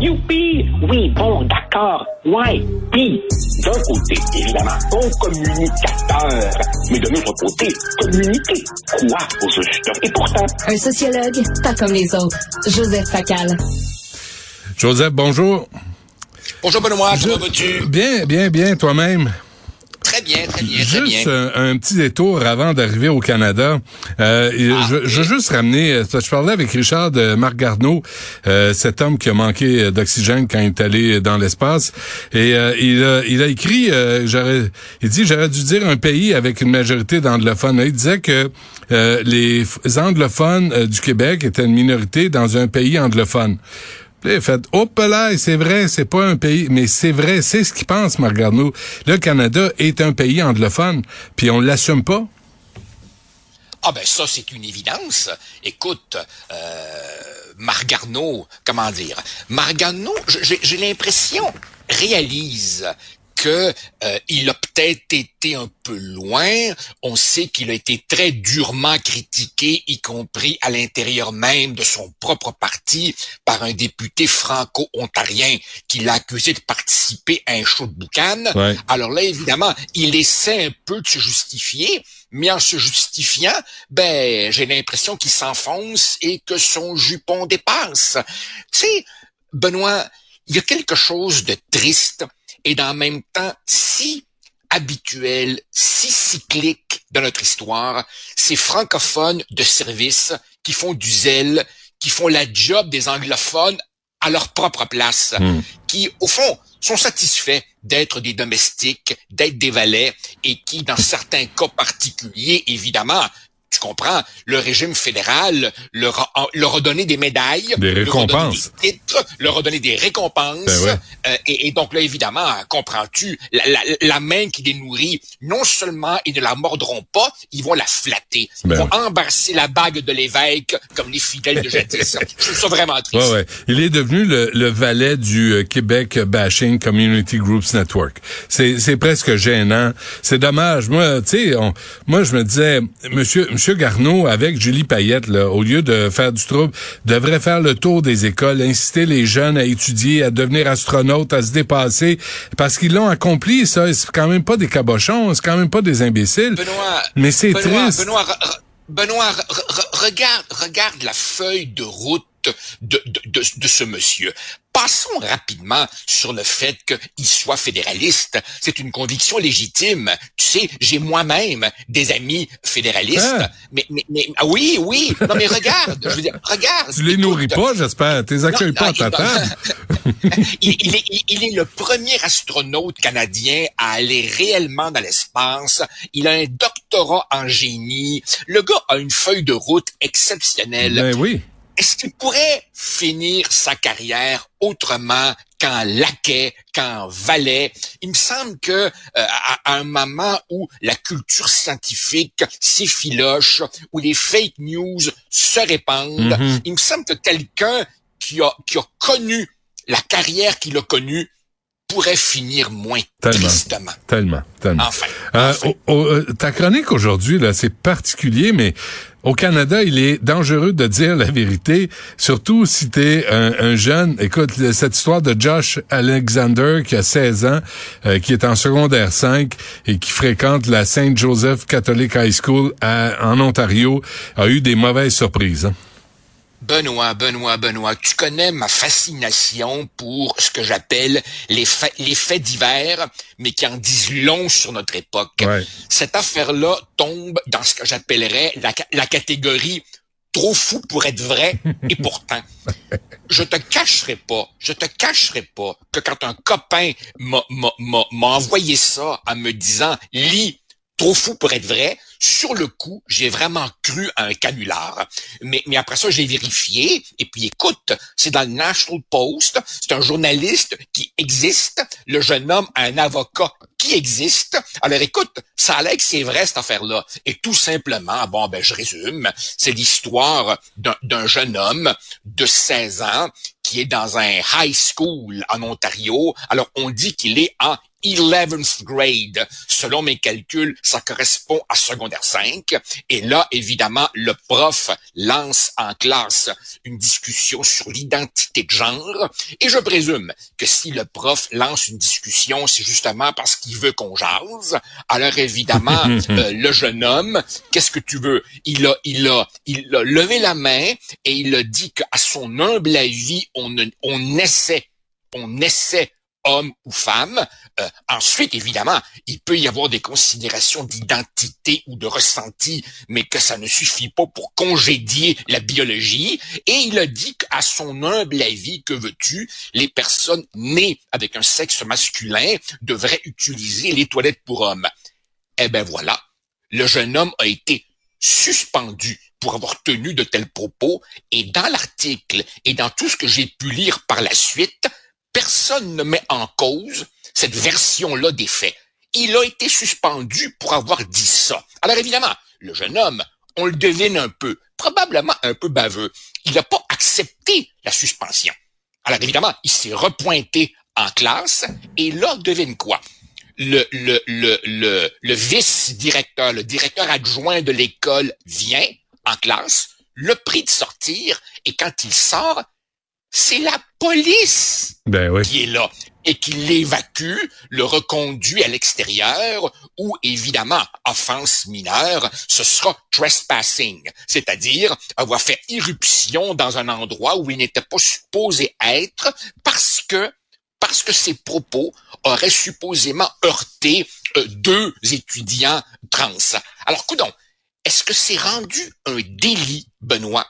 Youpi! Oui, bon, d'accord. Ouais. Puis, d'un côté, évidemment, bon communicateur. Mais de l'autre côté, communiquer quoi aux auditeurs? Et pourtant... Un sociologue, pas comme les autres. Joseph Facal. Joseph, bonjour. Bonjour Benoît, comment vas-tu? Bien, bien, bien, toi-même. Très bien, très bien, très bien. Juste un, petit détour avant d'arriver au Canada. Euh, Ah, je, je veux juste ramener, euh, je parlais avec Richard de Marc Garneau, euh, cet homme qui a manqué d'oxygène quand il est allé dans l'espace, et euh, il, a, il a écrit, euh, j'aurais, il dit, j'aurais dû dire un pays avec une majorité d'anglophones. Il disait que euh, les anglophones euh, du Québec étaient une minorité dans un pays anglophone. Là, il hop là, c'est vrai, c'est pas un pays, mais c'est vrai, c'est ce qu'il pense, Marc Garneau. Le Canada est un pays anglophone, puis on l'assume pas. Ah ben ça, c'est une évidence. Écoute, euh, Margarno, comment dire, Margarno, j'ai l'impression, réalise que euh, il a peut-être été un peu loin. On sait qu'il a été très durement critiqué, y compris à l'intérieur même de son propre parti, par un député franco-ontarien qui l'a accusé de participer à un show de boucan. Ouais. Alors là, évidemment, il essaie un peu de se justifier, mais en se justifiant, ben, j'ai l'impression qu'il s'enfonce et que son jupon dépasse. Tu sais, Benoît, il y a quelque chose de triste et dans le même temps si habituel, si cyclique dans notre histoire, ces francophones de service qui font du zèle, qui font la job des anglophones à leur propre place, Mm. qui, au fond, sont satisfaits d'être des domestiques, d'être des valets, et qui, dans certains cas particuliers, évidemment, tu comprends, le régime fédéral leur a, leur a donné des médailles, Des leur a donné récompenses. des titres, leur a donné des récompenses, Ben ouais. euh, et, et donc là, évidemment, comprends-tu, la, la, la main qui les nourrit, non seulement ils ne la mordront pas, ils vont la flatter. Ils Ben vont embrasser la bague de l'évêque comme les fidèles de jadis. Je trouve ça vraiment triste. Ouais, ouais. Il est devenu le, le valet du euh, Québec Bashing Community Groups Network. C'est, c'est presque gênant. C'est dommage. Moi, tu sais, moi, je me disais, Monsieur, Monsieur Garneau, avec Julie Payette, là, au lieu de faire du trouble, devrait faire le tour des écoles, inciter les jeunes à étudier, à devenir astronautes, à se dépasser, parce qu'ils l'ont accompli, ça. C'est quand même pas des cabochons, c'est quand même pas des imbéciles. Benoît, Mais c'est Benoît, triste. Benoît, Benoît, re- re- regarde, regarde la feuille de route de, de, de, de ce monsieur. Passons rapidement sur le fait qu'il soit fédéraliste. C'est une conviction légitime. Tu sais, j'ai moi-même des amis fédéralistes. Ah. Mais, mais, mais ah oui, oui. Non, mais regarde. Je veux dire, regarde. Tu les nourris pas, j'espère. Tu les accueilles non, pas à ta il- il, il est, il- il est le premier astronaute canadien à aller réellement dans l'espace. Il a un doctorat en génie. Le gars a une feuille de route exceptionnelle. Ben oui. Est-ce qu'il pourrait finir sa carrière autrement qu'en laquais, qu'en valet? Il me semble que euh, à, à un moment où la culture scientifique s'effiloche, où les fake news se répandent, Mhm. il me semble que quelqu'un qui a, qui a connu la carrière qu'il a connue pourrait finir moins Tellement. tristement. Tellement, tellement. Enfin. Euh, enfin. euh, ta chronique aujourd'hui, là, c'est particulier, mais au Canada, il est dangereux de dire la vérité, surtout si t'es un, un jeune. Écoute, cette histoire de Josh Alexander, qui a 16 ans, euh, qui est en secondaire 5 et qui fréquente la Saint Joseph Catholic High School à- en Ontario, a eu des mauvaises surprises. hein. Benoît, Benoît, Benoît, tu connais ma fascination pour ce que j'appelle les faits, les faits divers, mais qui en disent long sur notre époque. Ouais. Cette affaire-là tombe dans ce que j'appellerais la, la catégorie trop fou pour être vrai, et pourtant. Je te cacherai pas, je te cacherai pas que quand un copain m'a envoyé ça en me disant, lis, trop fou pour être vrai, sur le coup, j'ai vraiment cru à un canular. Mais, après ça, j'ai vérifié, et puis écoute, c'est dans le National Post, c'est un journaliste qui existe, le jeune homme a un avocat qui existe. Alors écoute, ça a l'air que c'est vrai cette affaire-là. Et tout simplement, bon, ben je résume, c'est l'histoire d'un d'un jeune homme de 16 ans qui est dans un high school en Ontario. Alors on dit qu'il est en 11th grade. Selon mes calculs, ça correspond à secondaire 5. Et là, évidemment, le prof lance en classe une discussion sur l'identité de genre. Et je présume que si le prof lance une discussion, c'est justement parce qu'il veut qu'on jase. Alors évidemment, euh, le jeune homme, qu'est-ce que tu veux? Il a, il a, il a levé la main et il a dit qu'à son humble avis, on, on essaie, on essaie homme ou femme. Euh, ensuite, évidemment, il peut y avoir des considérations d'identité ou de ressenti, mais que ça ne suffit pas pour congédier la biologie. Et il a dit qu'à son humble avis, que veux-tu, les personnes nées avec un sexe masculin devraient utiliser les toilettes pour hommes. Eh ben voilà, le jeune homme a été suspendu pour avoir tenu de tels propos, et dans l'article et dans tout ce que j'ai pu lire par la suite, personne ne met en cause cette version-là des faits. Il a été suspendu pour avoir dit ça. Alors évidemment, le jeune homme, on le devine un peu, probablement un peu baveux. Il n'a pas accepté la suspension. Alors évidemment, il s'est repointé en classe et là, devine quoi? Le, le, le, le, le vice-directeur, le directeur adjoint de l'école vient en classe, le prie de sortir et quand il sort, c'est la police ben qui est là et qui l'évacue, le reconduit à l'extérieur ou évidemment, offense mineure, ce sera trespassing, c'est-à-dire avoir fait irruption dans un endroit où il n'était pas supposé être parce que parce que ses propos auraient supposément heurté euh, deux étudiants trans. Alors, coudon, est-ce que c'est rendu un délit, Benoît,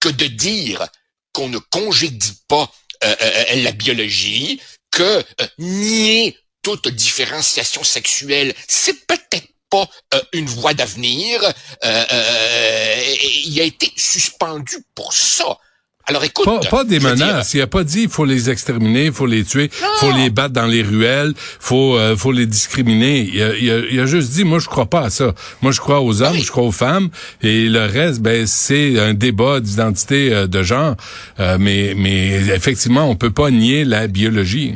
que de dire qu'on ne congédie pas la biologie, que nier toute différenciation sexuelle, c'est peut-être pas une voie d'avenir. il a été suspendu pour ça. Alors écoute, pas, pas des menaces. il a pas dit il faut les exterminer, il faut les tuer, il faut les battre dans les ruelles, faut euh, faut les discriminer. Il a, il, a, juste dit moi je crois pas à ça. Moi je crois aux hommes, je crois aux femmes et le reste ben c'est un débat d'identité euh, de genre. Euh, mais mais effectivement on peut pas nier la biologie.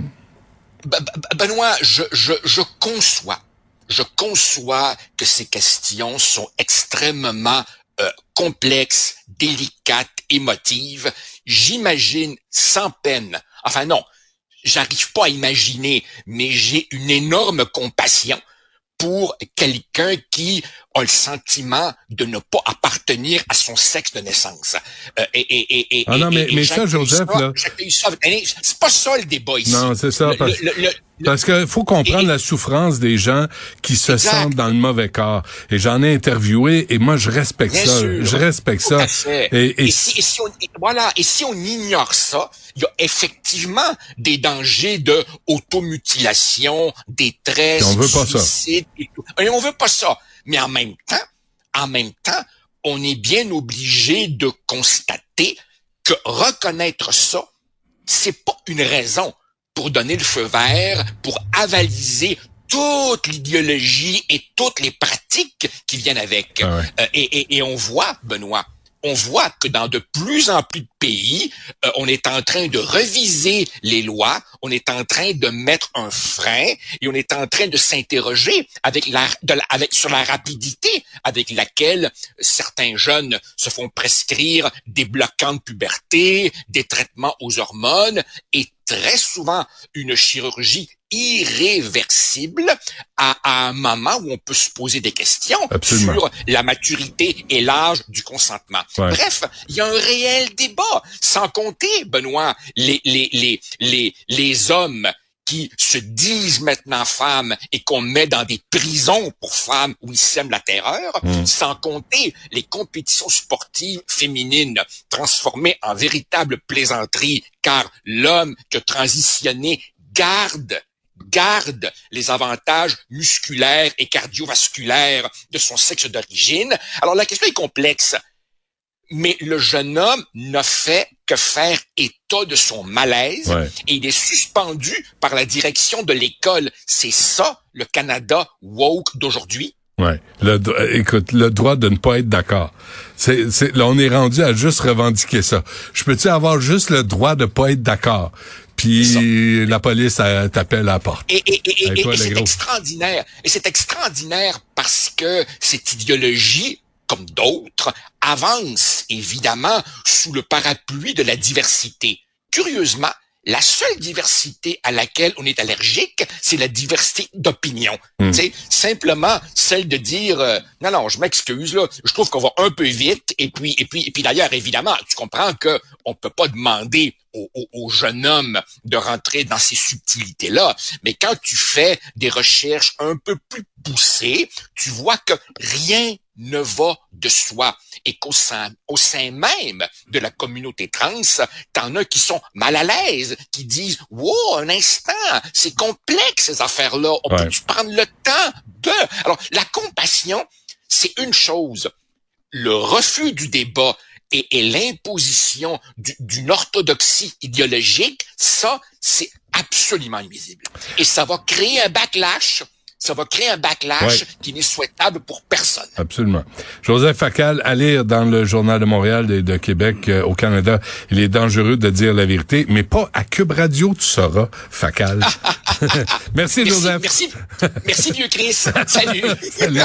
Benoît, je je je conçois je conçois que ces questions sont extrêmement euh, complexe, délicate, émotive, j'imagine sans peine, enfin non, j'arrive pas à imaginer, mais j'ai une énorme compassion pour quelqu'un qui a le sentiment de ne pas appartenir à son sexe de naissance. Euh, et, et, et, ah non, mais, mais ça, Joseph, là... C'est pas ça le débat ici. Non, c'est ça. Parce... Parce qu'il faut comprendre la souffrance des gens qui se sentent dans le mauvais corps. Et j'en ai interviewé et moi je respecte ça. Je respecte ça. Et, et, si, et, si, on, voilà. Et si on ignore ça, il y a effectivement des dangers de automutilation, détresse, on veut pas ça. Et, et on veut pas ça. Mais en même temps, en même temps, on est bien obligé de constater que reconnaître ça, c'est pas une raison pour donner le feu vert, pour avaliser toute l'idéologie et toutes les pratiques qui viennent avec. Ah euh, et, et, on voit, Benoît, on voit que dans de plus en plus de pays, euh, on est en train de reviser les lois, on est en train de mettre un frein et on est en train de s'interroger avec la, sur la rapidité avec laquelle certains jeunes se font prescrire des bloquants de puberté, des traitements aux hormones et très souvent une chirurgie irréversible à, un moment où on peut se poser des questions sur la maturité et l'âge du consentement. Bref, il y a un réel débat, sans compter, Benoît, les, les, les, les, les hommes qui se disent maintenant femmes et qu'on met dans des prisons pour femmes où ils sèment la terreur, hmm. sans compter les compétitions sportives féminines transformées en véritable plaisanterie, car l'homme qui a transitionné garde garde les avantages musculaires et cardiovasculaires de son sexe d'origine. Alors la question est complexe, mais le jeune homme n'a fait que faire état de son malaise et il est suspendu par la direction de l'école. C'est ça le Canada woke d'aujourd'hui? Ouais. Le, écoute, le droit de ne pas être d'accord. C'est, c'est, là, on est rendu à juste revendiquer ça. Je peux-tu avoir juste le droit de pas être d'accord? puis la police t'appelle à la porte. Et, et, et, et c'est extraordinaire. Et c'est extraordinaire parce que cette idéologie, comme d'autres, avance évidemment sous le parapluie de la diversité. Curieusement, la seule diversité à laquelle on est allergique, c'est la diversité d'opinion. Hmm. C'est simplement celle de dire euh, non non, je m'excuse là, je trouve qu'on va un peu vite et puis et puis et puis d'ailleurs évidemment, tu comprends que on peut pas demander au, au, jeune homme de rentrer dans ces subtilités là, mais quand tu fais des recherches un peu plus poussées, tu vois que rien ne va de soi. Et qu'au sein, au sein même de la communauté trans, t'en as qui sont mal à l'aise, qui disent « Wow, un instant, c'est complexe ces affaires-là, on peut prendre le temps de... » Alors, la compassion, c'est une chose. Le refus du débat et, et l'imposition d'une orthodoxie idéologique, ça, c'est absolument invisible. Et ça va créer un backlash ça va créer un backlash qui n'est souhaitable pour personne. Absolument. Joseph Facal, à lire dans le Journal de Montréal et de Québec euh, au Canada, il est dangereux de dire la vérité, mais pas à Cube Radio, tu sauras, Facal. merci, merci, Joseph. Merci, merci, vieux Chris. Salut. Salut.